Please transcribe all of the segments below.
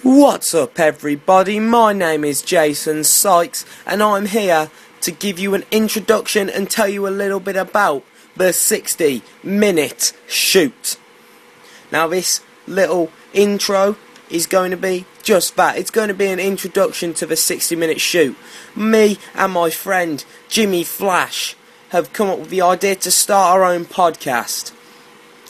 What's up, everybody? My name is Jason Sykes, and I'm here to give you an introduction and tell you a little bit about the 60 minute shoot. Now, this little intro is going to be just that. It's going to be an introduction to the 60 minute shoot. Me and my friend Jimmy Flash have come up with the idea to start our own podcast.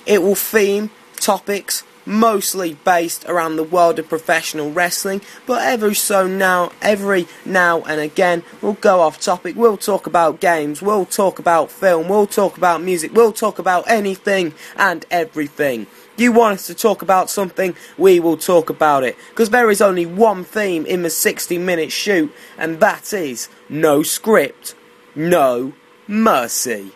It will theme topics mostly based around the world of professional wrestling, but every so now, every now and again, we'll go off topic. We'll talk about games, we'll talk about film, we'll talk about music, we'll talk about anything and everything. You want us to talk about something, we will talk about it. Because there is only one theme in the 60 minute shoot, and that is no script, no mercy.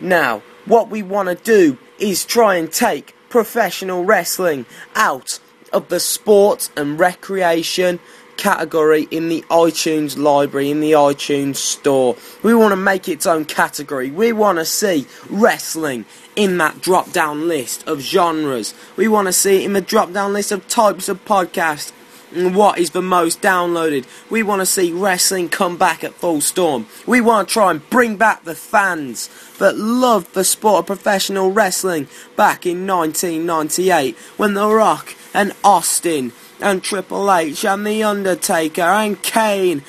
Now, what we want to do is try and take professional wrestling out of the sport and recreation category in the iTunes library, in the iTunes store. We want to make its own category. We want to see wrestling in that drop down list of genres. We want to see it in the drop down list of types of podcasts what is the most downloaded. We want to see wrestling come back at full storm. We want to try and bring back the fans that loved the sport of professional wrestling back in 1998 when The Rock and Austin and Triple H and The Undertaker and Kane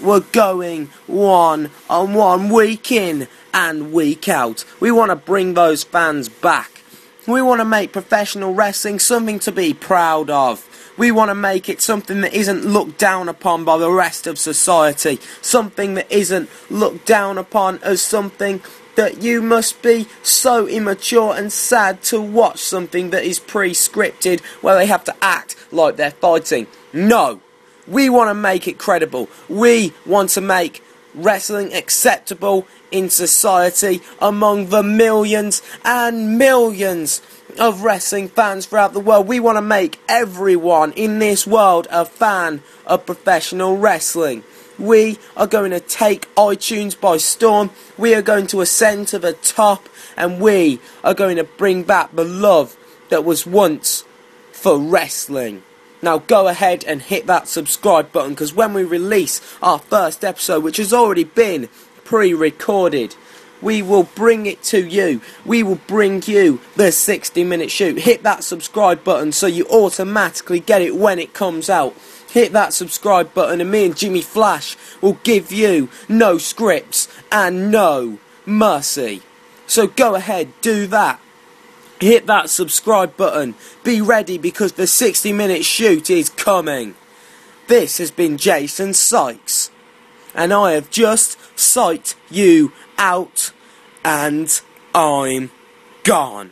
were going one on one week in and week out. We want to bring those fans back. We want to make professional wrestling something to be proud of. We want to make it something that isn't looked down upon by the rest of society. Something that isn't looked down upon as something that you must be so immature and sad to watch something that is pre scripted where they have to act like they're fighting. No! We want to make it credible. We want to make wrestling acceptable in society among the millions and millions of wrestling fans throughout the world. We want to make everyone in this world a fan of professional wrestling. We are going to take iTunes by storm. We are going to ascend to the top and we are going to bring back the love that was once for wrestling. Now go ahead and hit that subscribe button because when we release our first episode, which has already been pre recorded, we will bring it to you. We will bring you the 60 minute shoot. Hit that subscribe button so you automatically get it when it comes out. Hit that subscribe button, and me and Jimmy Flash will give you no scripts and no mercy. So go ahead, do that. Hit that subscribe button. Be ready because the 60 minute shoot is coming. This has been Jason Sykes, and I have just psyched you out, and I'm gone.